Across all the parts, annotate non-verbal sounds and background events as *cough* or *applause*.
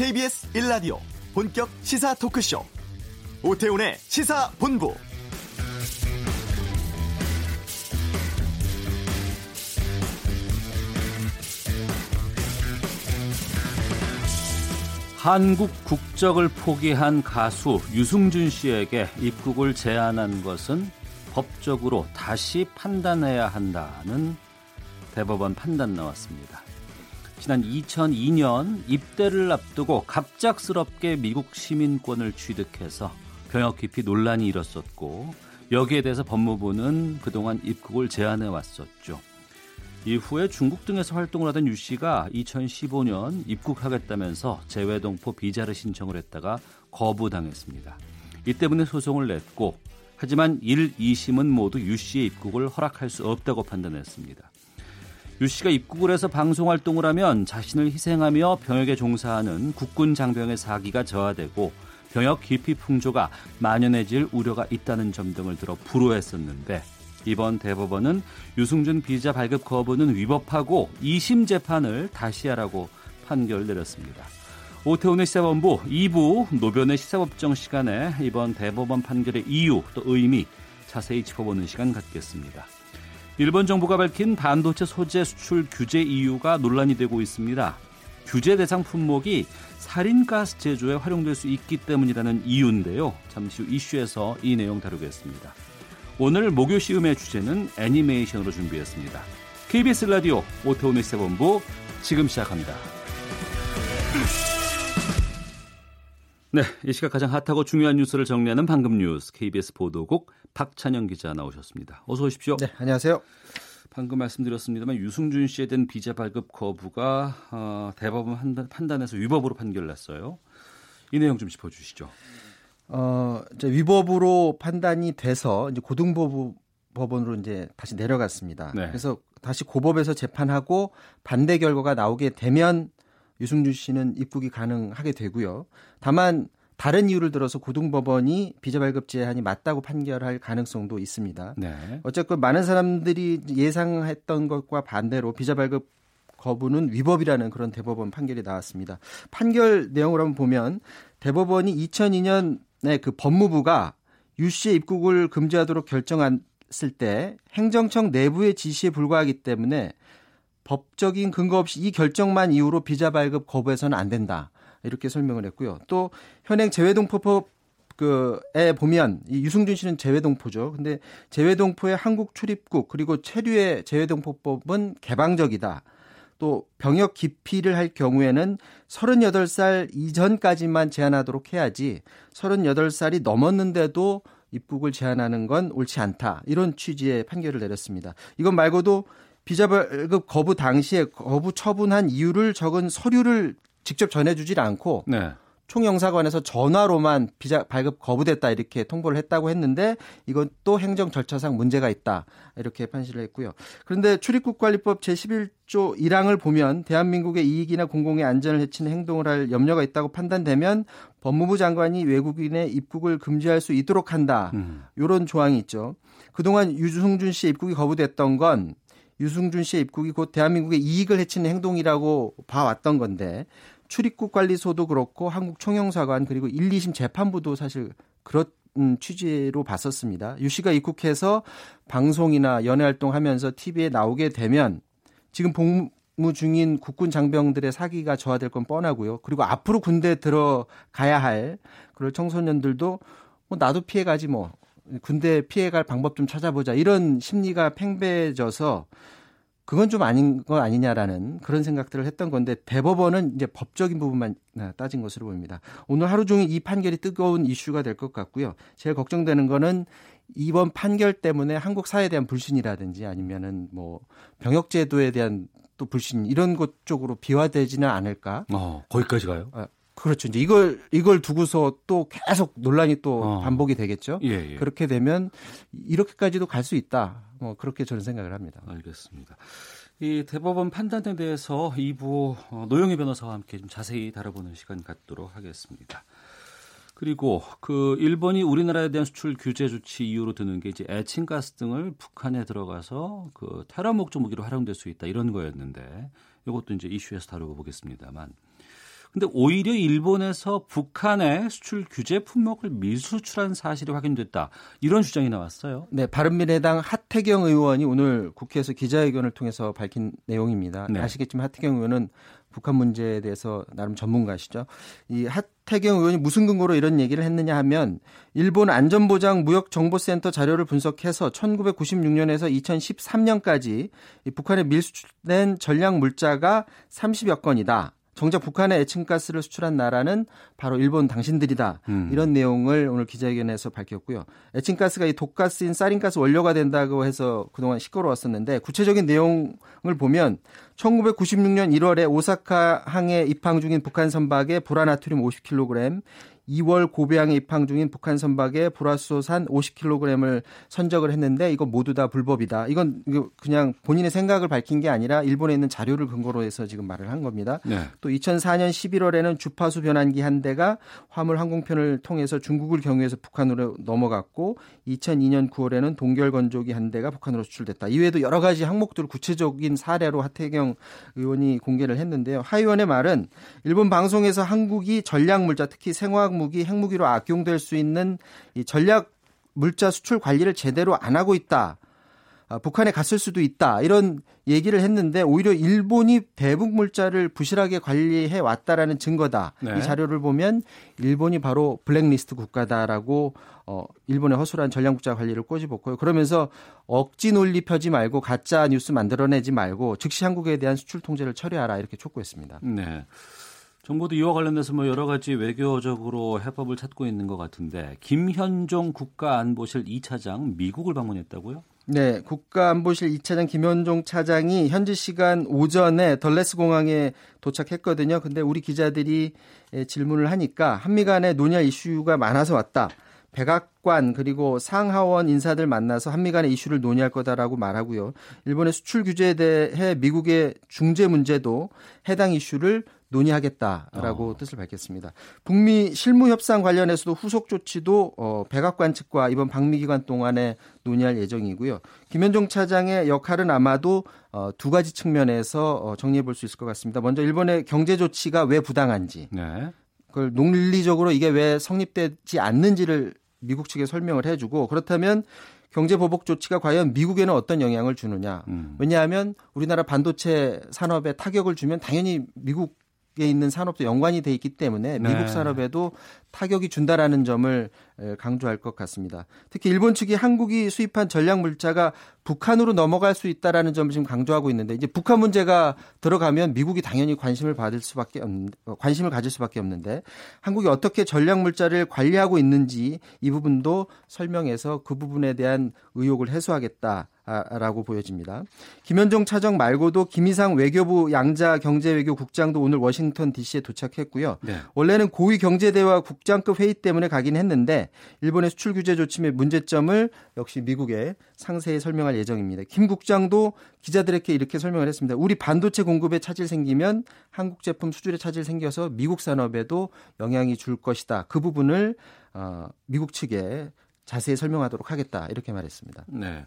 KBS 1라디오 본격 시사 토크쇼 오태훈의 시사본부 한국 국적을 포기한 가수 유승준 씨에게 입국을 제한한 것은 법적으로 다시 판단해야 한다는 대법원 판단 나왔습니다. 지난 2002년 입대를 앞두고 갑작스럽게 미국 시민권을 취득해서 병역 기피 논란이 일었었고 여기에 대해서 법무부는 그동안 입국을 제한해 왔었죠. 이후에 중국 등에서 활동을 하던 유 씨가 2015년 입국하겠다면서 재외동포 비자를 신청을 했다가 거부당했습니다. 이 때문에 소송을 냈고 하지만 1, 2심은 모두 유 씨의 입국을 허락할 수 없다고 판단했습니다. 유 씨가 입국을 해서 방송 활동을 하면 자신을 희생하며 병역에 종사하는 국군 장병의 사기가 저하되고 병역 기피 풍조가 만연해질 우려가 있다는 점 등을 들어 불호했었는데 이번 대법원은 유승준 비자 발급 거부는 위법하고 2심 재판을 다시 하라고 판결 내렸습니다. 오태훈의 시사본부 2부 노변의 시사법정 시간에 이번 대법원 판결의 이유 또 의미 자세히 짚어보는 시간 갖겠습니다. 일본 정부가 밝힌 반도체 소재 수출 규제 이유가 논란이 되고 있습니다. 규제 대상 품목이 살인가스 제조에 활용될 수 있기 때문이라는 이유인데요. 잠시 후 이슈에서 이 내용 다루겠습니다. 오늘 목요 시음의 주제는 애니메이션으로 준비했습니다. KBS 라디오 오태훈의 세본부 지금 시작합니다. 네, 이 시각 가장 핫하고 중요한 뉴스를 정리하는 방금 뉴스 KBS 보도국 박찬영 기자 나오셨습니다. 어서 오십시오. 네, 안녕하세요. 방금 말씀드렸습니다만 유승준 씨에 대한 비자 발급 거부가 어, 대법원 판단에서 위법으로 판결났어요. 이 내용 좀 짚어주시죠. 어, 이제 위법으로 판단이 돼서 이제 고등법부 법원으로 이제 다시 내려갔습니다. 네. 그래서 다시 고법에서 재판하고 반대 결과가 나오게 되면 유승준 씨는 입국이 가능하게 되고요. 다만 다른 이유를 들어서 고등법원이 비자 발급 제한이 맞다고 판결할 가능성도 있습니다. 네. 어쨌건 많은 사람들이 예상했던 것과 반대로 비자 발급 거부는 위법이라는 그런 대법원 판결이 나왔습니다. 판결 내용을 한번 보면 대법원이 2002년 네, 그 법무부가 유 씨의 입국을 금지하도록 결정했을 때 행정청 내부의 지시에 불과하기 때문에 법적인 근거 없이 이 결정만 이유로 비자 발급 거부해서는 안 된다. 이렇게 설명을 했고요. 또 현행 재외동포법 그에 보면 이 유승준 씨는 재외동포죠. 근데 재외동포의 한국 출입국 그리고 체류의 재외동포법은 개방적이다. 또 병역 기피를 할 경우에는 38살 이전까지만 제한하도록 해야지 38살이 넘었는데도 입국을 제한하는 건 옳지 않다. 이런 취지의 판결을 내렸습니다. 이건 말고도 비자 발급 거부 당시에 거부 처분한 이유를 적은 서류를 직접 전해주질 않고 네. 총영사관에서 전화로만 비자 발급 거부됐다 이렇게 통보를 했다고 했는데 이건 또 행정 절차상 문제가 있다 이렇게 판시를 했고요. 그런데 출입국 관리법 제11조 1항을 보면 대한민국의 이익이나 공공의 안전을 해치는 행동을 할 염려가 있다고 판단되면 법무부 장관이 외국인의 입국을 금지할 수 있도록 한다. 음. 이런 조항이 있죠. 그동안 유승준 씨의 입국이 거부됐던 건 유승준 씨의 입국이 곧 대한민국의 이익을 해치는 행동이라고 봐왔던 건데 출입국 관리소도 그렇고 한국 총영사관 그리고 1, 2심 재판부도 사실 그런 취지로 봤었습니다. 유 씨가 입국해서 방송이나 연애 활동하면서 TV에 나오게 되면 지금 복무 중인 국군 장병들의 사기가 저하될 건 뻔하고요. 그리고 앞으로 군대 들어가야 할 그럴 청소년들도 뭐 나도 피해가지 뭐 군대 피해갈 방법 좀 찾아보자 이런 심리가 팽배져서 그건 좀 아닌 거 아니냐라는 그런 생각들을 했던 건데 대법원은 이제 법적인 부분만 따진 것으로 보입니다. 오늘 하루 종일 이 판결이 뜨거운 이슈가 될 것 같고요. 제일 걱정되는 거는 이번 판결 때문에 한국 사회에 대한 불신이라든지 아니면은 뭐 병역 제도에 대한 또 불신 이런 것 쪽으로 비화되지는 않을까? 어, 거기까지 가요? 아, 그렇죠. 이제 이걸 이걸 두고서 또 계속 논란이 또 어. 반복이 되겠죠. 예, 예. 그렇게 되면 이렇게까지도 갈 수 있다. 뭐 그렇게 저는 생각을 합니다. 알겠습니다. 이 대법원 판단에 대해서 2부 어, 노영희 변호사와 함께 좀 자세히 다뤄보는 시간 갖도록 하겠습니다. 그리고 그 일본이 우리나라에 대한 수출 규제 조치 이유로 드는 게 이제 에칭가스 등을 북한에 들어가서 그 테러 목적 무기로 활용될 수 있다 이런 거였는데 이것도 이제 이슈에서 다루고 보겠습니다만 근데 오히려 일본에서 북한의 수출 규제 품목을 미수출한 사실이 확인됐다. 이런 주장이 나왔어요. 네, 바른미래당 하태경 의원이 오늘 국회에서 기자회견을 통해서 밝힌 내용입니다. 네. 아시겠지만 하태경 의원은 북한 문제에 대해서 나름 전문가시죠. 이 하태경 의원이 무슨 근거로 이런 얘기를 했느냐 하면 일본 안전보장 무역정보센터 자료를 분석해서 1996년에서 2013년까지 북한에 밀수된 전략 물자가 30여 건이다. 정작 북한에 애칭가스를 수출한 나라는 바로 일본 당신들이다. 음. 이런 내용을 오늘 기자회견에서 밝혔고요. 애칭가스가 이 독가스인 사린가스 원료가 된다고 해서 그동안 시끄러웠었는데 구체적인 내용을 보면 1996년 1월에 오사카 항에 입항 중인 북한 선박에 보라나트륨 50kg, 2월 고베항에 입항 중인 북한 선박에 보라수산 50kg을 선적을 했는데 이건 모두 다 불법이다. 이건 그냥 본인의 생각을 밝힌 게 아니라 일본에 있는 자료를 근거로 해서 지금 말을 한 겁니다. 네. 또 2004년 11월에는 주파수 변환기 한 대가 화물 항공편을 통해서 중국을 경유해서 북한으로 넘어갔고 2002년 9월에는 동결 건조기 한 대가 북한으로 수출됐다. 이외에도 여러 가지 항목들을 구체적인 사례로 하태경 의원이 공개를 했는데요. 하 의원의 말은 일본 방송에서 한국이 전략 물자 특히 생화학 무기, 핵무기로 악용될 수 있는 이 전략 물자 수출 관리를 제대로 안 하고 있다. 아, 북한에 갔을 수도 있다. 이런 얘기를 했는데 오히려 일본이 대북 물자를 부실하게 관리해 왔다라는 증거다. 네. 이 자료를 보면 일본이 바로 블랙리스트 국가다라고 어 일본의 허술한 전략 물자 관리를 꼬집었고요. 그러면서 억지 논리 펴지 말고 가짜 뉴스 만들어내지 말고 즉시 한국에 대한 수출 통제를 처리하라 이렇게 촉구했습니다. 네. 정부도 이와 관련해서 뭐 여러 가지 외교적으로 해법을 찾고 있는 것 같은데 김현종 국가안보실 2차장 미국을 방문했다고요? 네, 국가안보실 2차장 김현종 차장이 현지 시간 오전에 덜레스 공항에 도착했거든요. 근데 우리 기자들이 질문을 하니까 한미 간에 논의할 이슈가 많아서 왔다. 백악관 그리고 상하원 인사들 만나서 한미 간의 이슈를 논의할 거다라고 말하고요. 일본의 수출 규제에 대해 미국의 중재 문제도 해당 이슈를 논의하겠다라고 어. 뜻을 밝혔습니다. 북미 실무 협상 관련해서도 후속 조치도 어, 백악관 측과 이번 방미 기간 동안에 논의할 예정이고요. 김현종 차장의 역할은 아마도 어, 두 가지 측면에서 어, 정리해 볼 수 있을 것 같습니다. 먼저 일본의 경제 조치가 왜 부당한지, 네. 그걸 논리적으로 이게 왜 성립되지 않는지를 미국 측에 설명을 해주고 그렇다면 경제 보복 조치가 과연 미국에는 어떤 영향을 주느냐. 음. 왜냐하면 우리나라 반도체 산업에 타격을 주면 당연히 미국 에 있는 산업도 연관이 돼 있기 때문에 네. 미국 산업에도 타격이 준다라는 점을 강조할 것 같습니다. 특히 일본 측이 한국이 수입한 전략 물자가 북한으로 넘어갈 수 있다라는 점을 지금 강조하고 있는데 이제 북한 문제가 들어가면 미국이 당연히 관심을 받을 수밖에 없 어, 관심을 가질 수밖에 없는데 한국이 어떻게 전략 물자를 관리하고 있는지 이 부분도 설명해서 그 부분에 대한 의혹을 해소하겠다. 라고 보여집니다. 김현종 차장 말고도 김희상 외교부 양자 경제외교 국장도 오늘 워싱턴 DC에 도착했고요. 네. 원래는 고위 경제대화 국 장급 회의 때문에 가긴 했는데 일본의 수출 규제 조치의 문제점을 역시 미국에 상세히 설명할 예정입니다. 김 국장도 기자들에게 이렇게 설명을 했습니다. 우리 반도체 공급에 차질 생기면 한국 제품 수출에 차질 생겨서 미국 산업에도 영향이 줄 것이다. 그 부분을 어, 미국 측에 자세히 설명하도록 하겠다 이렇게 말했습니다. 네.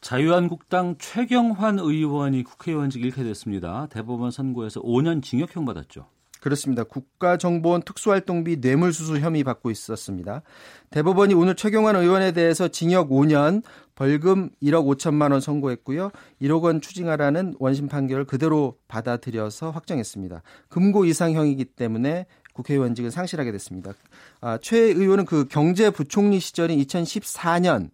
자유한국당 최경환 의원이 국회의원직 잃게 됐습니다. 대법원 선고에서 5년 징역형 받았죠. 그렇습니다. 국가정보원 특수활동비 뇌물수수 혐의 받고 있었습니다. 대법원이 오늘 최경환 의원에 대해서 징역 5년, 벌금 1억 5천만 원 선고했고요. 1억 원 추징하라는 원심 판결을 그대로 받아들여서 확정했습니다. 금고 이상형이기 때문에 국회의원직은 상실하게 됐습니다. 아, 최 의원은 그 경제부총리 시절인 2014년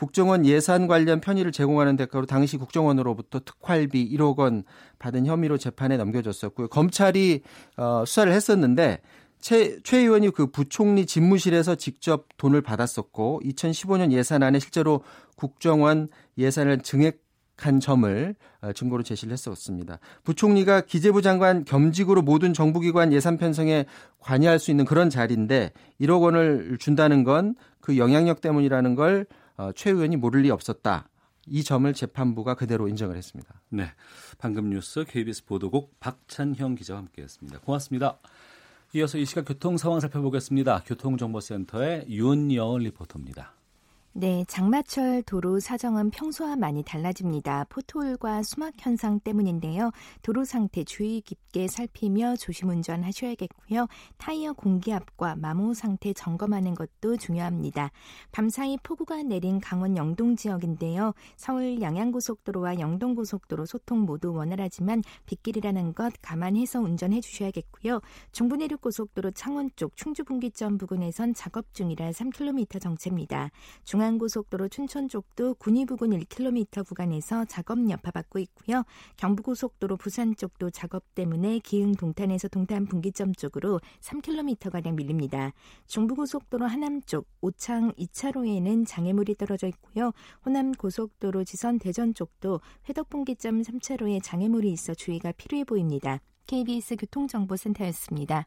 국정원 예산 관련 편의를 제공하는 대가로 당시 국정원으로부터 특활비 1억 원 받은 혐의로 재판에 넘겨졌었고요. 검찰이 어, 수사를 했었는데 최, 최 의원이 그 부총리 집무실에서 직접 돈을 받았었고 2015년 예산안에 실제로 국정원 예산을 증액 한 점을 어, 증거로 제시를 했었습니다. 부총리가 기재부 장관 겸직으로 모든 정부기관 예산 편성에 관여할 수 있는 그런 자리인데 1억 원을 준다는 건 그 영향력 때문이라는 걸 어, 최 의원이 모를 리 없었다. 이 점을 재판부가 그대로 인정을 했습니다. 네. 방금 뉴스 KBS 보도국 박찬형 기자와 함께했습니다. 고맙습니다. 이어서 이 시각 교통 상황 살펴보겠습니다. 교통정보센터의 윤여은 리포터입니다. 네, 장마철 도로 사정은 평소와 많이 달라집니다. 포토홀과 수막 현상 때문인데요. 도로 상태 주의 깊게 살피며 조심 운전하셔야겠고요. 타이어 공기압과 마모 상태 점검하는 것도 중요합니다. 밤사이 폭우가 내린 강원 영동 지역인데요. 서울 양양고속도로와 영동고속도로 소통 모두 원활하지만 빗길이라는 것 감안해서 운전해 주셔야겠고요. 중부내륙고속도로 창원 쪽 충주 분기점 부근에선 작업 중이라 3km 정체입니다. 중 중앙고속도로 춘천 쪽도 군위 부근 1km 구간에서 작업 여파받고 있고요. 경부고속도로 부산 쪽도 작업 때문에 기흥 동탄에서 동탄 분기점 쪽으로 3km가량 밀립니다. 중부고속도로 하남 쪽 오창 2차로에는 장애물이 떨어져 있고요. 호남 고속도로 지선 대전 쪽도 회덕 분기점 3차로에 장애물이 있어 주의가 필요해 보입니다. KBS 교통정보센터였습니다.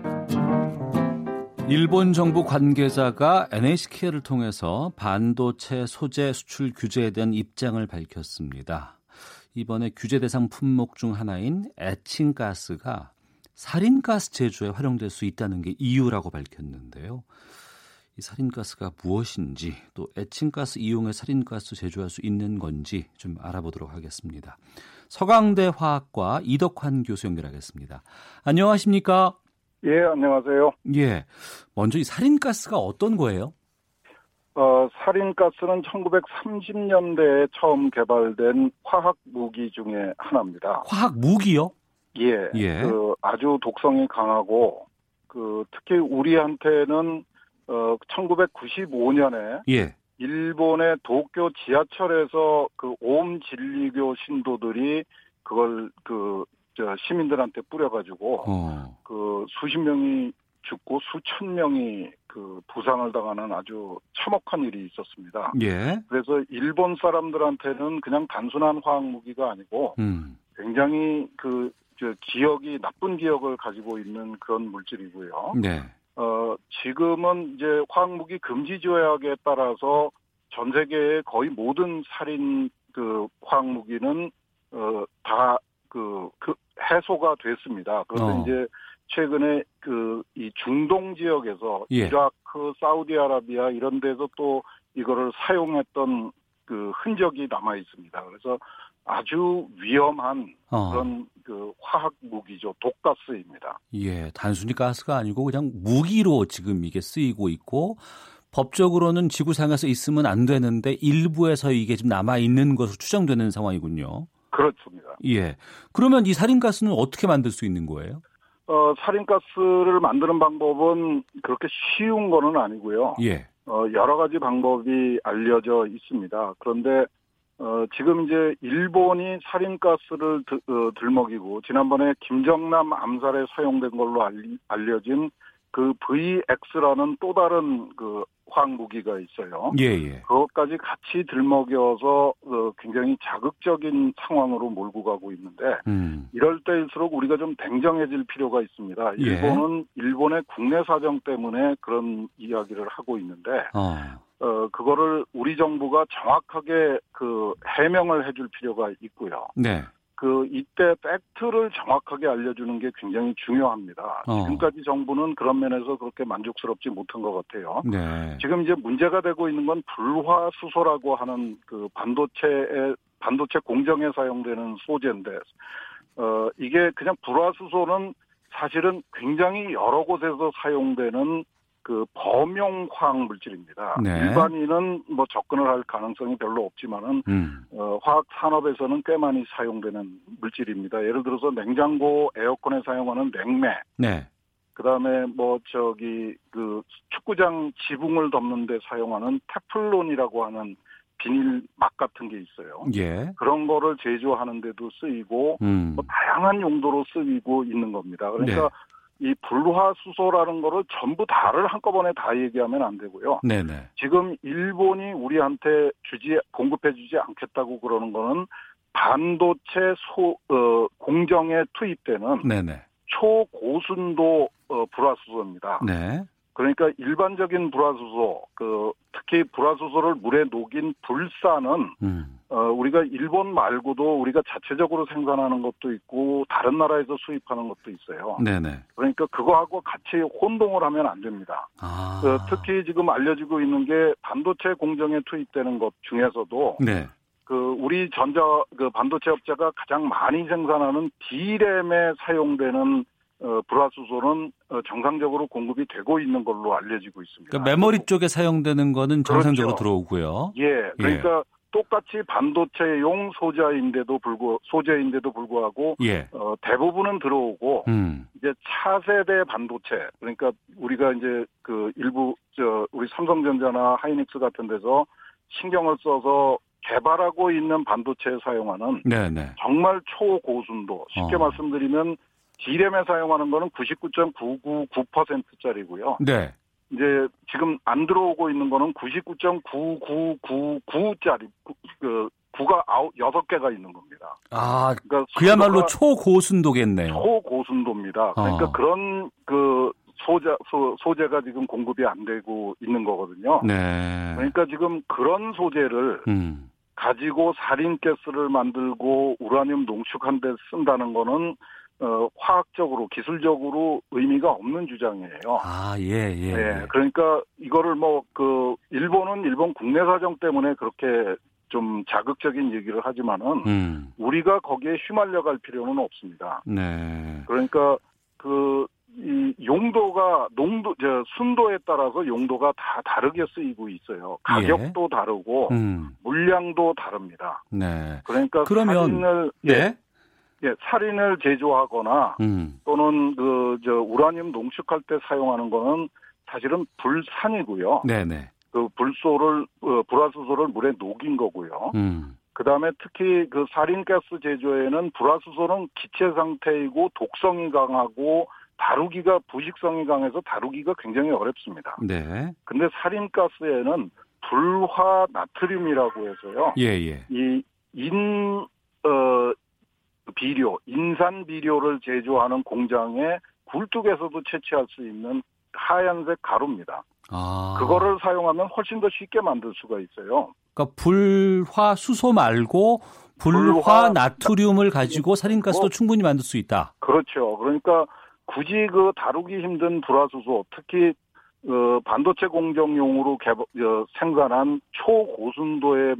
일본 정부 관계자가 NHK를 통해서 반도체 소재 수출 규제에 대한 입장을 밝혔습니다. 이번에 규제 대상 품목 중 하나인 에칭가스가 살인가스 제조에 활용될 수 있다는 게 이유라고 밝혔는데요. 이 살인가스가 무엇인지 또 에칭가스 이용해 살인가스 제조할 수 있는 건지 좀 알아보도록 하겠습니다. 서강대 화학과 이덕환 교수 연결하겠습니다. 안녕하십니까? 예, 안녕하세요. 예. 먼저 이 살인가스가 어떤 거예요? 어, 살인가스는 1930년대에 처음 개발된 화학 무기 중에 하나입니다. 화학 무기요? 예. 예. 그 아주 독성이 강하고 그 특히 우리한테는 어 1995년에 예. 일본의 도쿄 지하철에서 그 오음 진리교 신도들이 그걸 그 저 시민들한테 뿌려가지고 어. 그 수십 명이 죽고 수천 명이 그 부상을 당하는 아주 참혹한 일이 있었습니다. 예. 그래서 일본 사람들한테는 그냥 단순한 화학 무기가 아니고 음. 굉장히 그저 기억이 나쁜 기억을 가지고 있는 그런 물질이고요. 네. 어 지금은 이제 화학 무기 금지 조약에 따라서 전 세계의 거의 모든 살인 그 화학 무기는 어 다 그, 그 해소가 됐습니다. 그런데 어. 이제 최근에 그 이 중동 지역에서 예. 이라크, 사우디아라비아 이런 데서 또 이거를 사용했던 그 흔적이 남아 있습니다. 그래서 아주 위험한 어. 그런 그 화학 무기죠. 독가스입니다. 예, 단순히 가스가 아니고 그냥 무기로 지금 이게 쓰이고 있고 법적으로는 지구상에서 있으면 안 되는데 일부에서 이게 지금 남아 있는 것으로 추정되는 상황이군요. 그렇습니다. 예. 그러면 이 살인가스는 어떻게 만들 수 있는 거예요? 어, 살인가스를 만드는 방법은 그렇게 쉬운 거는 아니고요. 예. 어, 여러 가지 방법이 알려져 있습니다. 그런데 어, 지금 이제 일본이 살인가스를 드, 어, 들먹이고 지난번에 김정남 암살에 사용된 걸로 알리, 알려진 그 VX라는 또 다른 그 화학무기가 있어요. 예, 예. 그것까지 같이 들먹여서 어, 굉장히 자극적인 상황으로 몰고 가고 있는데 음. 이럴 때일수록 우리가 좀 냉정해질 필요가 있습니다. 예. 일본은 예. 일본의 국내 사정 때문에 그런 이야기를 하고 있는데 어. 어 그거를 우리 정부가 정확하게 그 해명을 해줄 필요가 있고요. 네. 그 이때 팩트를 정확하게 알려주는 게 굉장히 중요합니다. 어. 지금까지 정부는 그런 면에서 그렇게 만족스럽지 못한 것 같아요. 네. 지금 이제 문제가 되고 있는 건 불화수소라고 하는 그 반도체에 반도체 공정에 사용되는 소재인데 어 이게 그냥 불화수소는 사실은 굉장히 여러 곳에서 사용되는 그 범용 화학 물질입니다. 네. 일반인은 뭐 접근을 할 가능성이 별로 없지만은 음. 어, 화학 산업에서는 꽤 많이 사용되는 물질입니다. 예를 들어서 냉장고, 에어컨에 사용하는 냉매. 네. 그다음에 뭐 저기 그 축구장 지붕을 덮는데 사용하는 테플론이라고 하는 비닐 막 같은 게 있어요. 예. 그런 거를 제조하는 데도 쓰이고 음. 뭐 다양한 용도로 쓰이고 있는 겁니다. 그러니까 네. 이 불화수소라는 거를 전부 다를 한꺼번에 다 얘기하면 안 되고요. 네네. 지금 일본이 우리한테 주지 공급해주지 않겠다고 그러는 거는 반도체 소 어, 공정에 투입되는 네네. 초고순도 어, 불화수소입니다. 네. 그러니까 일반적인 불화수소, 그 특히 불화수소를 물에 녹인 불사는 음. 어, 우리가 일본 말고도 우리가 자체적으로 생산하는 것도 있고 다른 나라에서 수입하는 것도 있어요. 네네. 그러니까 그거하고 같이 혼동을 하면 안 됩니다. 아. 그 특히 지금 알려지고 있는 게 반도체 공정에 투입되는 것 중에서도 네. 그 우리 전자 그 반도체 업체가 가장 많이 생산하는 D램에 사용되는 어, 불화수소는 어, 정상적으로 공급이 되고 있는 걸로 알려지고 있습니다. 그러니까 메모리 쪽에 사용되는 거는 정상적으로 그렇죠. 들어오고요. 예, 그러니까 예. 똑같이 반도체용 소자인데도 불구 소재인데도 불구하고 예. 어, 대부분은 들어오고 음. 이제 차세대 반도체 그러니까 우리가 이제 그 일부 저 우리 삼성전자나 하이닉스 같은 데서 신경을 써서 개발하고 있는 반도체에 사용하는 네네. 정말 초고순도 쉽게 어. 말씀드리면 D램에 사용하는 거는 99.999%짜리고요. 네. 이제 지금 안 들어오고 있는 거는 99.9999짜리 그 9가 아홉 여섯 개가 있는 겁니다. 아, 그러니까 그야말로 초고순도겠네요. 초고순도입니다. 그러니까 어. 그런 그 소재 소, 소재가 지금 공급이 안 되고 있는 거거든요. 네. 그러니까 지금 그런 소재를 음. 가지고 살인 가스를 만들고 우라늄 농축한 데 쓴다는 거는 어, 화학적으로 기술적으로 의미가 없는 주장이에요. 아, 예, 예. 네, 그러니까 이거를 뭐 그 일본은 일본 국내 사정 때문에 그렇게 좀 자극적인 얘기를 하지만은 음. 우리가 거기에 휘말려 갈 필요는 없습니다. 네. 그러니까 그 이 용도가 농도 저 순도에 따라서 용도가 다 다르게 쓰이고 있어요. 가격도 예. 다르고 음. 물량도 다릅니다. 네. 그러니까 그러면 사진을 예. 예. 예, 살인을 제조하거나 음. 또는 그 저 우라늄 농축할 때 사용하는 거는 사실은 불산이고요. 네네. 그 불소를 어, 불화수소를 물에 녹인 거고요. 음. 그다음에 특히 그 살인가스 제조에는 불화수소는 기체 상태이고 독성이 강하고 다루기가 부식성이 강해서 다루기가 굉장히 어렵습니다. 네. 근데 살인가스에는 불화 나트륨이라고 해서요. 예, 예. 이인 어 비료, 인산 비료를 제조하는 공장에 굴뚝에서도 채취할 수 있는 하얀색 가루입니다. 아. 그거를 사용하면 훨씬 더 쉽게 만들 수가 있어요. 그러니까 불화 수소 말고 불화, 불화 나트륨을 가지고 살인가스도 뭐, 충분히 만들 수 있다. 그렇죠. 그러니까 굳이 그 다루기 힘든 불화 수소, 특히 어, 반도체 공정용으로 개발, 어, 생산한 초고순도의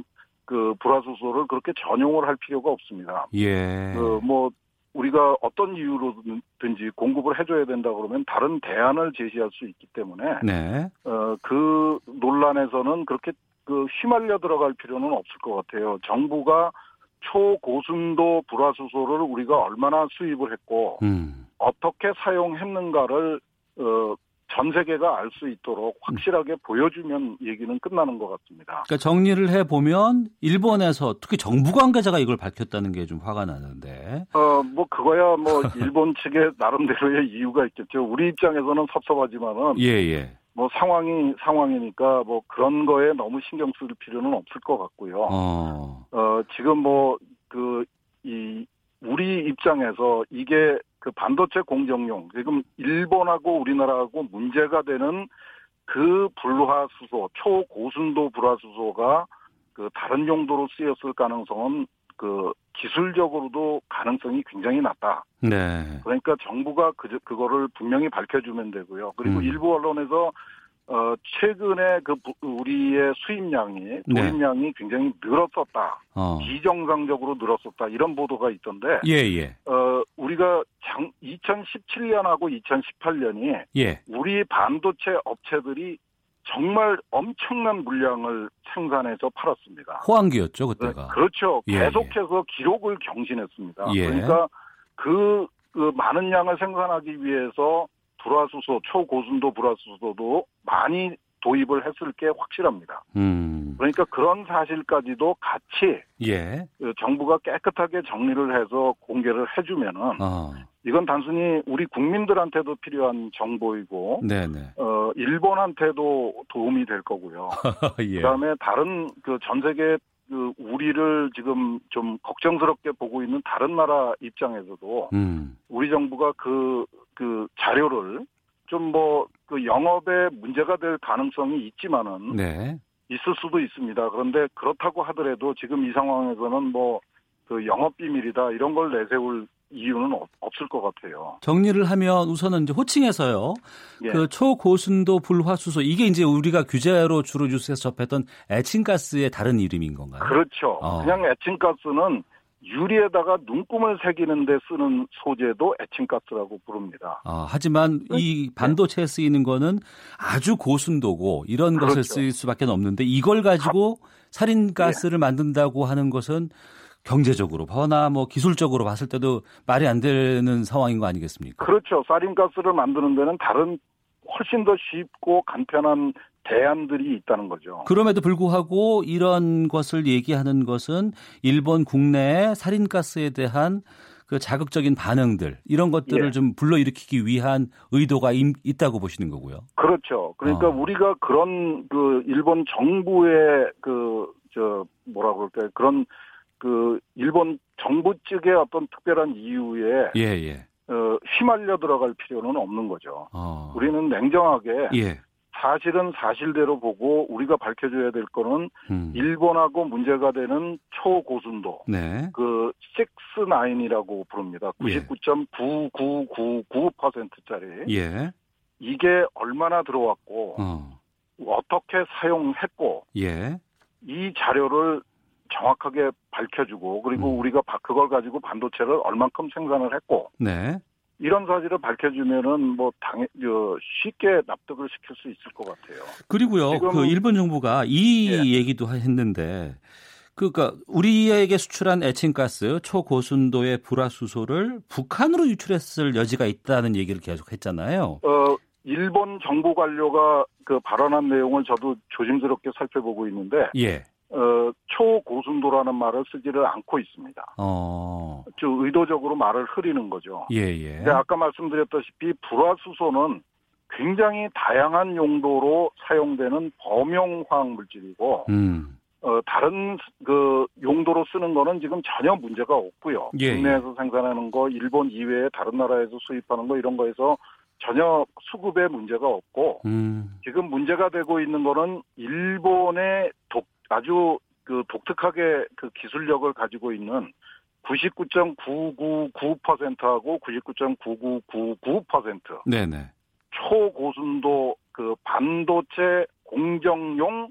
그 불화수소를 그렇게 전용을 할 필요가 없습니다. 예. 그뭐 우리가 어떤 이유로든지 공급을 해줘야 된다 그러면 다른 대안을 제시할 수 있기 때문에 네. 어 그 논란에서는 그렇게 그 휘말려 들어갈 필요는 없을 것 같아요. 정부가 초고순도 불화수소를 우리가 얼마나 수입을 했고 음. 어떻게 사용했는가를 어 전 세계가 알 수 있도록 확실하게 보여주면 얘기는 끝나는 것 같습니다. 그러니까 정리를 해 보면 일본에서 특히 정부 관계자가 이걸 밝혔다는 게 좀 화가 나는데. 어, 뭐 그거야 뭐 *laughs* 일본 측의 나름대로의 이유가 있겠죠. 우리 입장에서는 섭섭하지만은. 예, 예. 뭐 상황이 상황이니까 뭐 그런 거에 너무 신경 쓸 필요는 없을 것 같고요. 어, 어 지금 뭐 그 이 우리 입장에서 이게 그 반도체 공정용 지금 일본하고 우리나라하고 문제가 되는 그 불화수소 초고순도 불화수소가 그 다른 용도로 쓰였을 가능성은 그 기술적으로도 가능성이 굉장히 낮다. 네. 그러니까 정부가 그 그거를 분명히 밝혀주면 되고요. 그리고 음. 일부 언론에서 어, 최근에 그 우리의 수입량이 네. 도입량이 네. 굉장히 늘었었다. 어. 비정상적으로 늘었었다. 이런 보도가 있던데. 예, 예. 어, 우리가 장 2017년하고 2018년이 예. 우리 반도체 업체들이 정말 엄청난 물량을 생산해서 팔았습니다. 호황기였죠, 그때가. 네, 그렇죠. 예, 예. 계속해서 기록을 경신했습니다. 예. 그러니까 그, 그 많은 양을 생산하기 위해서 불화수소, 초고순도 불화수소도 많이 도입을 했을 게 확실합니다. 음. 그러니까 그런 사실까지도 같이 예. 그 정부가 깨끗하게 정리를 해서 공개를 해주면은 어. 이건 단순히 우리 국민들한테도 필요한 정보이고 네네. 어 일본한테도 도움이 될 거고요. *laughs* 예. 그다음에 다른 그 전 세계 그 우리를 지금 좀 걱정스럽게 보고 있는 다른 나라 입장에서도 음. 우리 정부가 그그 그 자료를 좀 뭐 그 영업에 문제가 될 가능성이 있지만은 네. 있을 수도 있습니다. 그런데 그렇다고 하더라도 지금 이 상황에서는 뭐 그 영업 비밀이다 이런 걸 내세울 이유는 없을 것 같아요. 정리를 하면 우선은 이제 호칭에서요. 예. 그 초고순도 불화수소 이게 이제 우리가 규제로 주로 뉴스에서 접했던 에칭가스의 다른 이름인 건가요? 그렇죠. 어. 그냥 에칭가스는 유리에다가 눈금을 새기는데 쓰는 소재도 에칭가스라고 부릅니다. 아, 하지만 이 네. 반도체에 쓰이는 거는 아주 고순도고 이런 그렇죠. 것을 쓸 수밖에 없는데 이걸 가지고 살인가스를 예. 만든다고 하는 것은 경제적으로 허나 뭐 기술적으로 봤을 때도 말이 안 되는 상황인 거 아니겠습니까? 그렇죠. 사린가스를 만드는 데는 다른 훨씬 더 쉽고 간편한 대안들이 있다는 거죠. 그럼에도 불구하고 이런 것을 얘기하는 것은 일본 국내의 살인가스에 대한 그 자극적인 반응들 이런 것들을 예. 좀 불러일으키기 위한 의도가 있다고 보시는 거고요. 그렇죠. 그러니까 어. 우리가 그런 그 일본 정부의 그 저 뭐라 그럴까요? 그런 그 일본 정부 측의 어떤 특별한 이유에 예, 예. 어, 휘말려 들어갈 필요는 없는 거죠. 어. 우리는 냉정하게 예. 사실은 사실대로 보고 우리가 밝혀줘야 될 거는 음. 일본하고 문제가 되는 초고순도 네. 그 6-9이라고 부릅니다. 99.9999%짜리. 예. 이게 얼마나 들어왔고 어. 어떻게 사용했고 예. 이 자료를 정확하게 밝혀주고 그리고 음. 우리가 그걸 가지고 반도체를 얼만큼 생산을 했고 네. 이런 사실을 밝혀주면은 뭐 당연 쉽게 납득을 시킬 수 있을 것 같아요. 그리고요, 그 일본 정부가 이 예. 얘기도 했는데, 그러니까 우리에게 수출한 에칭가스 초고순도의 불화수소를 북한으로 유출했을 여지가 있다는 얘기를 계속 했잖아요. 어, 일본 정부 관료가 그 발언한 내용을 저도 조심스럽게 살펴보고 있는데, 예. 어, 초고순도라는 말을 쓰지를 않고 있습니다. 어. 즉 의도적으로 말을 흐리는 거죠. 예, 예. 아까 말씀드렸다시피 불화수소는 굉장히 다양한 용도로 사용되는 범용 화학 물질이고 음. 어, 다른 그 용도로 쓰는 거는 지금 전혀 문제가 없고요. 예, 예. 국내에서 생산하는 거, 일본 이외에 다른 나라에서 수입하는 거 이런 거에서 전혀 수급에 문제가 없고 음. 지금 문제가 되고 있는 거는 일본의 독 아주 그 독특하게 그 기술력을 가지고 있는 99.999%하고 99.9999% 네네. 초고순도 그 반도체 공정용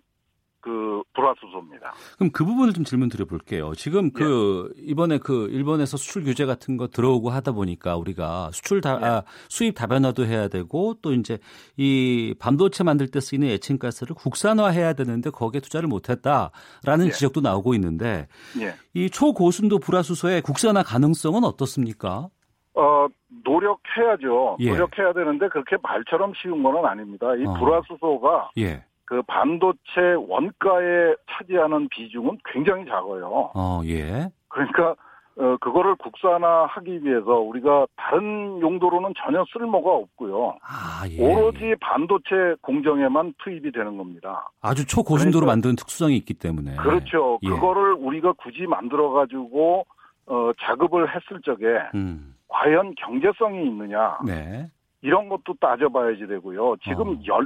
그 불화수소입니다. 그럼 그 부분을 좀 질문 드려볼게요. 지금 그 예. 이번에 그 일본에서 수출 규제 같은 거 들어오고 하다 보니까 우리가 수출 다 예. 아, 수입 다변화도 해야 되고 또 이제 이 반도체 만들 때 쓰이는 에칭 가스를 국산화해야 되는데 거기에 투자를 못했다라는 예. 지적도 나오고 있는데 예. 이 초고순도 불화수소의 국산화 가능성은 어떻습니까? 어 노력해야죠. 예. 노력해야 되는데 그렇게 말처럼 쉬운 거는 아닙니다. 이 어. 불화수소가 예. 그 반도체 원가에 차지하는 비중은 굉장히 작아요. 어, 예. 그러니까 어, 그거를 국산화하기 위해서 우리가 다른 용도로는 전혀 쓸모가 없고요. 아, 예. 오로지 반도체 공정에만 투입이 되는 겁니다. 아주 초고순도로 그러니까, 만드는 특수성이 있기 때문에. 그렇죠. 예. 그거를 우리가 굳이 만들어 가지고 어, 작업을 했을 적에 음. 과연 경제성이 있느냐. 네. 이런 것도 따져봐야지 되고요. 지금 어. 열,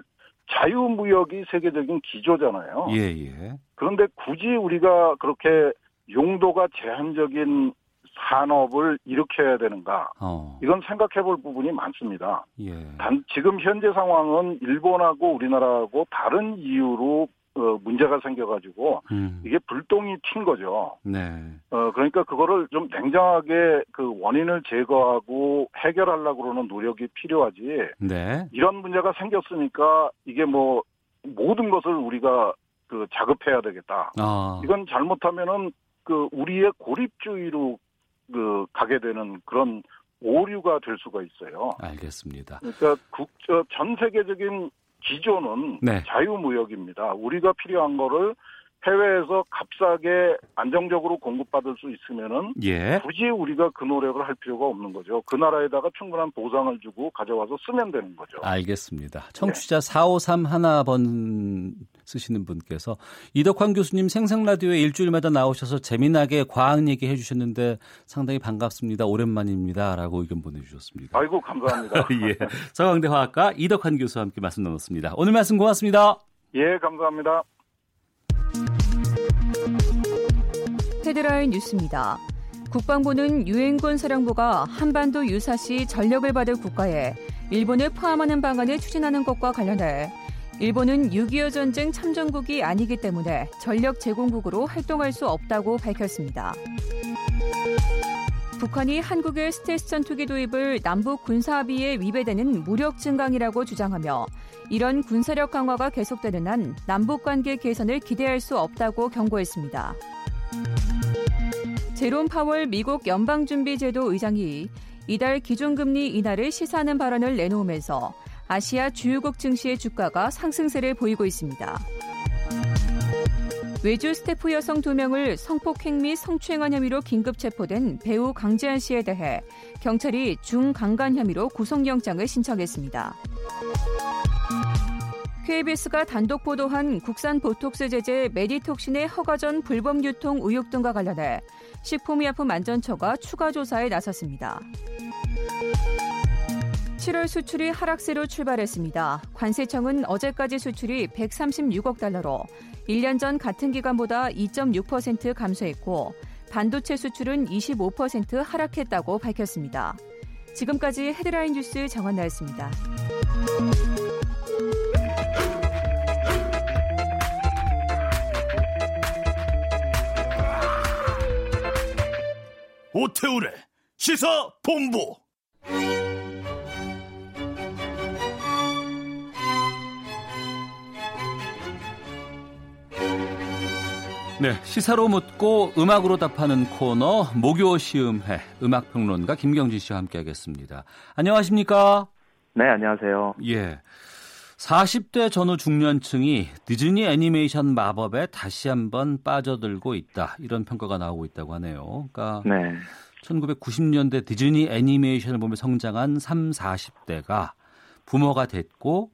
자유무역이 세계적인 기조잖아요. 예, 예. 그런데 굳이 우리가 그렇게 용도가 제한적인 산업을 일으켜야 되는가? 어. 이건 생각해 볼 부분이 많습니다. 예. 단, 지금 현재 상황은 일본하고 우리나라하고 다른 이유로 어, 문제가 생겨가지고 음. 이게 불똥이 튄 거죠. 네. 어, 그러니까 그거를 좀 냉정하게 그 원인을 제거하고 해결하려고 그러는 노력이 필요하지. 네. 이런 문제가 생겼으니까 이게 뭐 모든 것을 우리가 그 자급해야 되겠다. 아. 이건 잘못하면은 그 우리의 고립주의로 그 가게 되는 그런 오류가 될 수가 있어요. 알겠습니다. 그러니까 국전 세계적인 기조는 네. 자유무역입니다. 우리가 필요한 거를 해외에서 값싸게 안정적으로 공급받을 수 있으면은 예. 굳이 우리가 그 노력을 할 필요가 없는 거죠. 그 나라에다가 충분한 보상을 주고 가져와서 쓰면 되는 거죠. 알겠습니다. 청취자 네. 453 하나 번 쓰시는 분께서 이덕환 교수님 생생 라디오에 일주일마다 나오셔서 재미나게 과학 얘기 해주셨는데 상당히 반갑습니다. 오랜만입니다. 라고 의견 보내주셨습니다. 아이고 감사합니다. *laughs* 예. 서강대 화학과 이덕환 교수와 함께 말씀 나눴습니다. 오늘 말씀 고맙습니다. 예, 감사합니다. 헤드라인 뉴스입니다. 국방부는 유엔군 사령부가 한반도 유사시 전력을 받을 국가에 일본을 포함하는 방안을 추진하는 것과 관련해 일본은 6.25 전쟁 참전국이 아니기 때문에 전력 제공국으로 활동할 수 없다고 밝혔습니다. 북한이 한국의 스텔스 전투기 도입을 남북 군사합의에 위배되는 무력 증강이라고 주장하며 이런 군사력 강화가 계속되는 한 남북 관계 개선을 기대할 수 없다고 경고했습니다. 제롬 파월 미국 연방준비제도 의장이 이달 기준금리 인하를 시사하는 발언을 내놓으면서 아시아 주요국 증시의 주가가 상승세를 보이고 있습니다. 외주 스태프 여성 2명을 성폭행 및 성추행한 혐의로 긴급 체포된 배우 강재한 씨에 대해 경찰이 중강간 혐의로 구속영장을 신청했습니다. KBS가 단독 보도한 국산 보톡스 제제 메디톡신의 허가 전 불법 유통 의혹 등과 관련해 식품의약품안전처가 추가 조사에 나섰습니다. 7월 수출이 하락세로 출발했습니다. 관세청은 어제까지 수출이 136억 달러로 1년 전 같은 기간보다 2.6% 감소했고 반도체 수출은 25% 하락했다고 밝혔습니다. 지금까지 헤드라인 뉴스 정원 나였습니다. 오태우래 시사 본부 네, 시사로 묻고 음악으로 답하는 코너 목요 시음회 음악 평론가 김경진 씨와 함께 하겠습니다. 안녕하십니까? 네, 안녕하세요. 예. 40대 전후 중년층이 디즈니 애니메이션 마법에 다시 한번 빠져들고 있다. 이런 평가가 나오고 있다고 하네요. 그러니까 네. 1990년대 디즈니 애니메이션을 보며 성장한 3, 40대가 부모가 됐고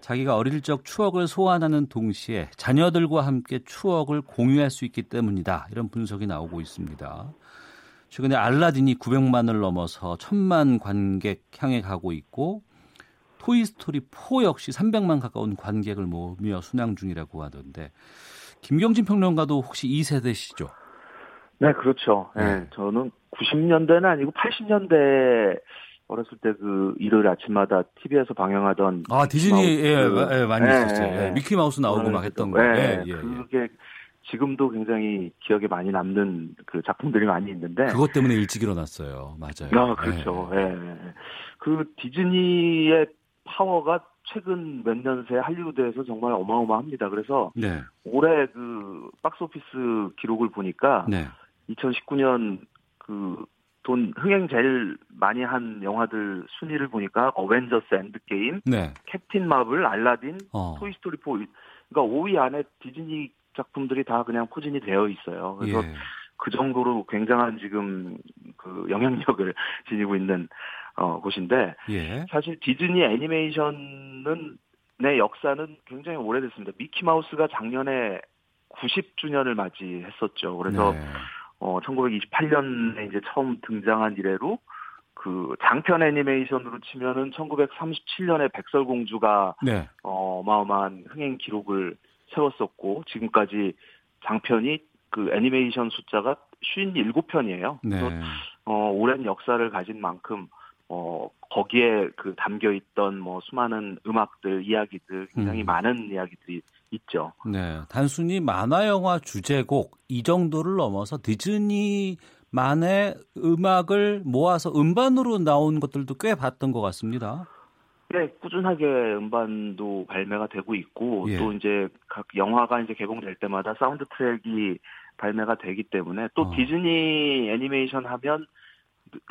자기가 어릴 적 추억을 소환하는 동시에 자녀들과 함께 추억을 공유할 수 있기 때문이다. 이런 분석이 나오고 있습니다. 최근에 알라딘이 900만을 넘어서 1000만 관객 향해 가고 있고 토이스토리 4 역시 300만 가까운 관객을 모으며 순항 중이라고 하던데 김경진 평론가도 혹시 이 세대시죠? 네, 그렇죠. 네. 네. 저는 90년대는 아니고 80년대 어렸을 때 그 일요일 아침마다 TV에서 방영하던 아 디즈니 예, 그, 예, 많이 예, 있었어요. 예, 예. 미키 마우스 나오고 막 했던 거. 예, 예, 예, 그게 지금도 굉장히 기억에 많이 남는 그 작품들이 많이 있는데 그것 때문에 일찍 일어났어요. 맞아요. 아, 그렇죠. 예. 그 디즈니의 파워가 최근 몇 년 새 할리우드에서 정말 어마어마합니다. 그래서 네. 올해 그 박스오피스 기록을 보니까 네. 2019년 그 돈 흥행 제일 많이 한 영화들 순위를 보니까 어벤져스 엔드게임, 네. 캡틴 마블, 알라딘, 어. 토이스토리 4 그러니까 5위 안에 디즈니 작품들이 다 그냥 포진이 되어 있어요. 그래서 예. 그 정도로 굉장한 지금 그 영향력을 *laughs* 지니고 있는 어 곳인데 예. 사실 디즈니 애니메이션은 내 역사는 굉장히 오래됐습니다. 미키 마우스가 작년에 90주년을 맞이했었죠. 그래서 네. 어, 1928년에 이제 처음 등장한 이래로 그 장편 애니메이션으로 치면은 1937년에 백설공주가 네. 어, 어마어마한 흥행 기록을 세웠었고 지금까지 장편이 그 애니메이션 숫자가 57편이에요. 네. 그래서 어, 오랜 역사를 가진 만큼 어, 거기에 그 담겨 있던 뭐 수많은 음악들, 이야기들 굉장히 음. 많은 이야기들이 있죠. 네. 단순히 만화 영화 주제곡 이 정도를 넘어서 디즈니만의 음악을 모아서 음반으로 나온 것들도 꽤 봤던 것 같습니다. 네, 꾸준하게 음반도 발매가 되고 있고 예. 또 이제 각 영화가 이제 개봉될 때마다 사운드 트랙이 발매가 되기 때문에 또 어. 디즈니 애니메이션 하면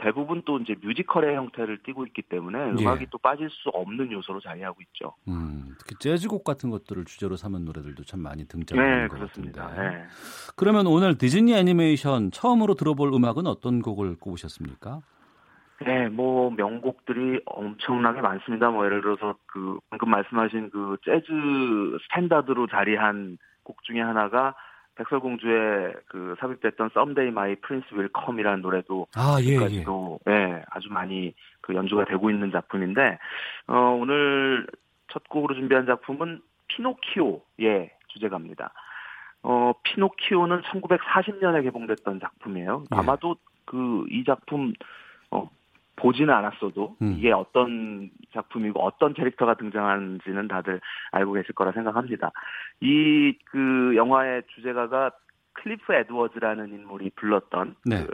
대부분 또 이제 뮤지컬의 형태를 띠고 있기 때문에 예. 음악이 또 빠질 수 없는 요소로 자리하고 있죠. 음, 특히 재즈곡 같은 것들을 주제로 삼은 노래들도 참 많이 등장하는 네, 것 그렇습니다. 같은데. 네. 그러면 오늘 디즈니 애니메이션 처음으로 들어볼 음악은 어떤 곡을 꼽으셨습니까? 네, 뭐 명곡들이 엄청나게 많습니다. 뭐 예를 들어서 그 방금 말씀하신 그 재즈 스탠다드로 자리한 곡 중에 하나가 백설공주에 그 삽입됐던 Someday My Prince Will Come이라는 노래도 아, 예, 예. 예, 아주 많이 그 연주가 되고 있는 작품인데 어, 오늘 첫 곡으로 준비한 작품은 피노키오의 주제가입니다. 어, 피노키오는 1940년에 개봉됐던 작품이에요. 예. 아마도 그 이 작품 어, 보지는 않았어도 음. 이게 어떤 작품이고 어떤 캐릭터가 등장하는지는 다들 알고 계실 거라 생각합니다. 이 그 영화의 주제가가 클리프 에드워즈라는 인물이 불렀던 네. 그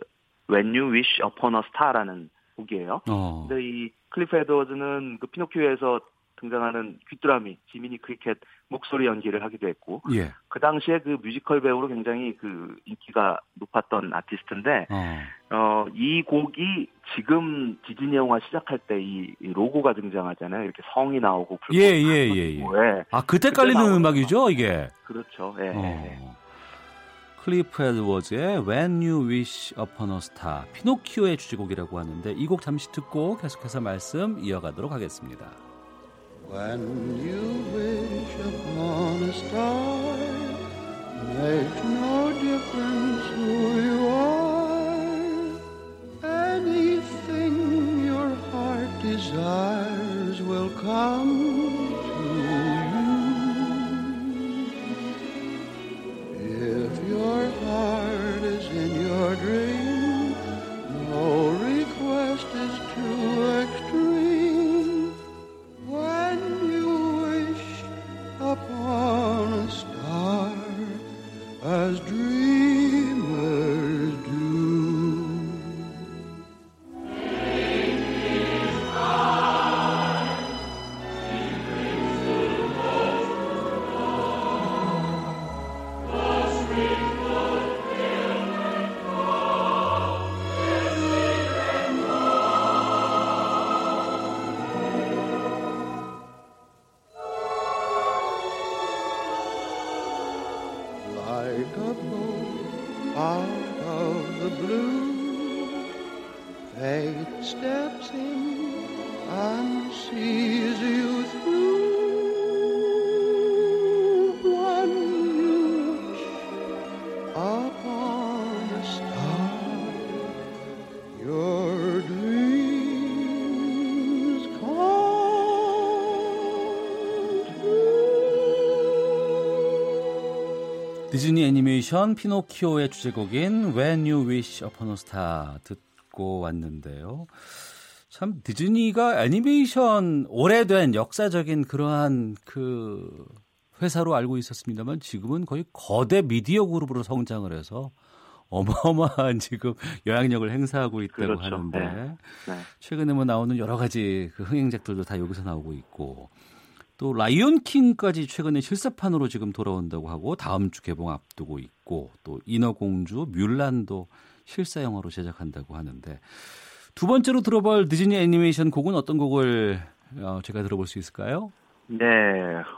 When You Wish Upon a Star라는 곡이에요. 어. 근데 이 클리프 에드워즈는 그 피노키오에서 등장하는 귀뚜라미 지미니 크리켓 목소리 연기를 하기도 했고 예. 그 당시에 그 뮤지컬 배우로 굉장히 그 인기가 높았던 아티스트인데 어. 어, 이 곡이 지금 디즈니 영화 시작할 때 이 로고가 등장하잖아요. 이렇게 성이 나오고 예예예 예, 예, 예. 아 그때 깔리는 음악이죠 이게. 그렇죠. 예. 어. 클리프 에드워즈의 When You Wish Upon a Star 피노키오의 주제곡이라고 하는데 이 곡 잠시 듣고 계속해서 말씀 이어가도록 하겠습니다. When you wish upon a star, makes no difference who you are. Anything your heart desires will come 디즈니 애니메이션 피노키오의 주제곡인 When You Wish Upon a Star 듣고 왔는데요. 참 디즈니가 애니메이션 오래된 역사적인 그러한 그 회사로 알고 있었습니다만 지금은 거의 거대 미디어 그룹으로 성장을 해서 어마어마한 지금 영향력을 행사하고 있다고 그렇죠. 하는데 네. 네. 최근에 뭐 나오는 여러 가지 그 흥행작들도 다 여기서 나오고 있고 또 라이온 킹까지 최근에 실사판으로 지금 돌아온다고 하고 다음 주 개봉 앞두고 있고 또 인어공주 뮬란도 실사 영화로 제작한다고 하는데 두 번째로 들어볼 디즈니 애니메이션 곡은 어떤 곡을 어, 제가 들어볼 수 있을까요? 네,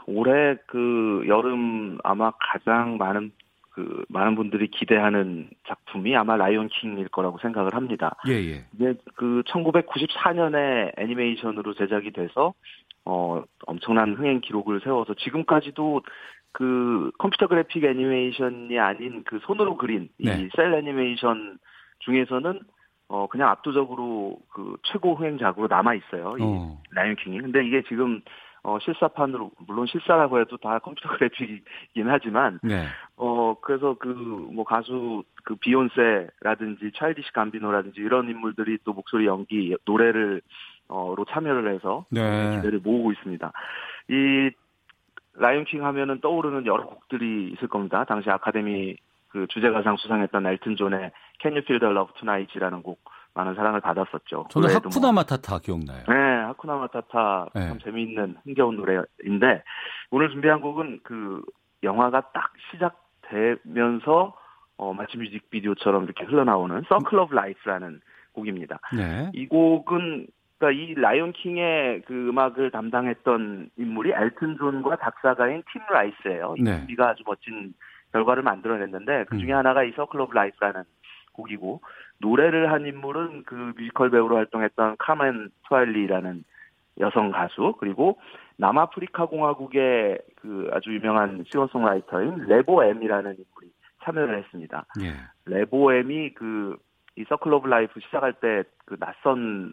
올해 그 여름 아마 가장 많은 그 많은 분들이 기대하는 작품이 아마 라이온 킹일 거라고 생각을 합니다. 예, 예. 이게 그 1994년에 애니메이션으로 제작이 돼서 어, 엄청난 흥행 기록을 세워서 지금까지도 그 컴퓨터 그래픽 애니메이션이 아닌 그 손으로 그린 네. 이 셀 애니메이션 중에서는 어 그냥 압도적으로 그 최고 흥행작으로 남아 있어요. 이 어. 라이언 킹이. 근데 이게 지금 어 실사판으로 물론 실사라고 해도 다 컴퓨터 *laughs* 그래픽이긴 하지만 네. 어 그래서 그 뭐 가수 그 비욘세라든지 차일디시 감비노라든지 이런 인물들이 또 목소리 연기 노래를 어로 참여를 해서 네. 기대를 모으고 있습니다. 이 라이온킹 하면은 떠오르는 여러 곡들이 있을 겁니다. 당시 아카데미 그 주제가상 수상했던 엘튼 존의 Can You Feel the Love Tonight이라는 곡 많은 사랑을 받았었죠. 저는 하쿠나 마타타 뭐, 기억나요. 네, 하쿠나 마타타 네. 참 재미있는 흥겨운 노래인데 오늘 준비한 곡은 그 영화가 딱 시작되면서 어, 마치 뮤직비디오처럼 이렇게 흘러나오는 Circle of Life라는 곡입니다. 네. 이 곡은 그러니까 이 라이온 킹의 그 음악을 담당했던 인물이 엘튼 존과 작사가인 팀 라이스예요. 네. 이가 아주 멋진 결과를 만들어냈는데 그 중에 음. 하나가 이 Circle of Life라는 곡이고 노래를 한 인물은 그 뮤지컬 배우로 활동했던 카멘 투알리라는 여성 가수 그리고 남아프리카 공화국의 그 아주 유명한 싱어송라이터인 레보엠이라는 인물이 참여를 했습니다. 예. 레보엠이 그 이 Circle of Life 시작할 때 그 낯선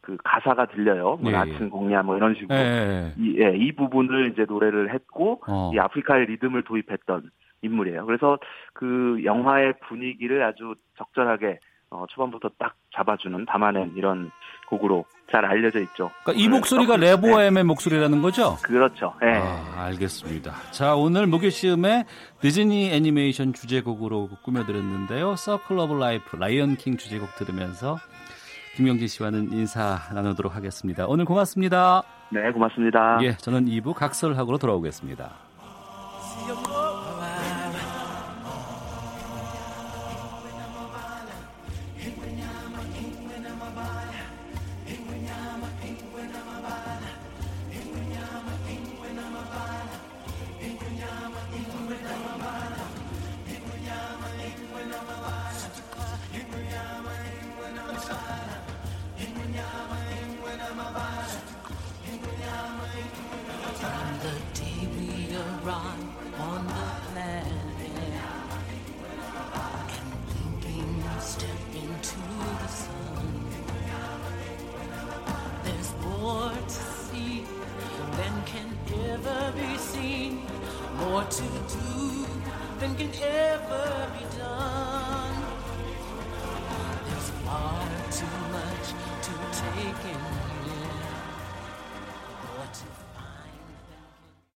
그 가사가 들려요. 뭐 예, 나친 예. 공냐 뭐 이런 식으로 예, 예, 이, 예, 이 부분을 이제 노래를 했고 어. 이 아프리카의 리듬을 도입했던 인물이에요. 그래서 그 영화의 분위기를 아주 적절하게 어, 초반부터 딱 잡아주는 담아낸 이런 곡으로 잘 알려져 있죠. 그러니까 이 목소리가 레보엠의 네. 목소리라는 거죠? 그렇죠. 네. 아, 알겠습니다. 자, 오늘 무게시음의 디즈니 애니메이션 주제곡으로 꾸며드렸는데요. Circle of Life, 라이언 킹 주제곡 들으면서 김영진 씨와는 인사 나누도록 하겠습니다. 오늘 고맙습니다. 네, 고맙습니다. 예, 저는 2부 각설하고로 돌아오겠습니다.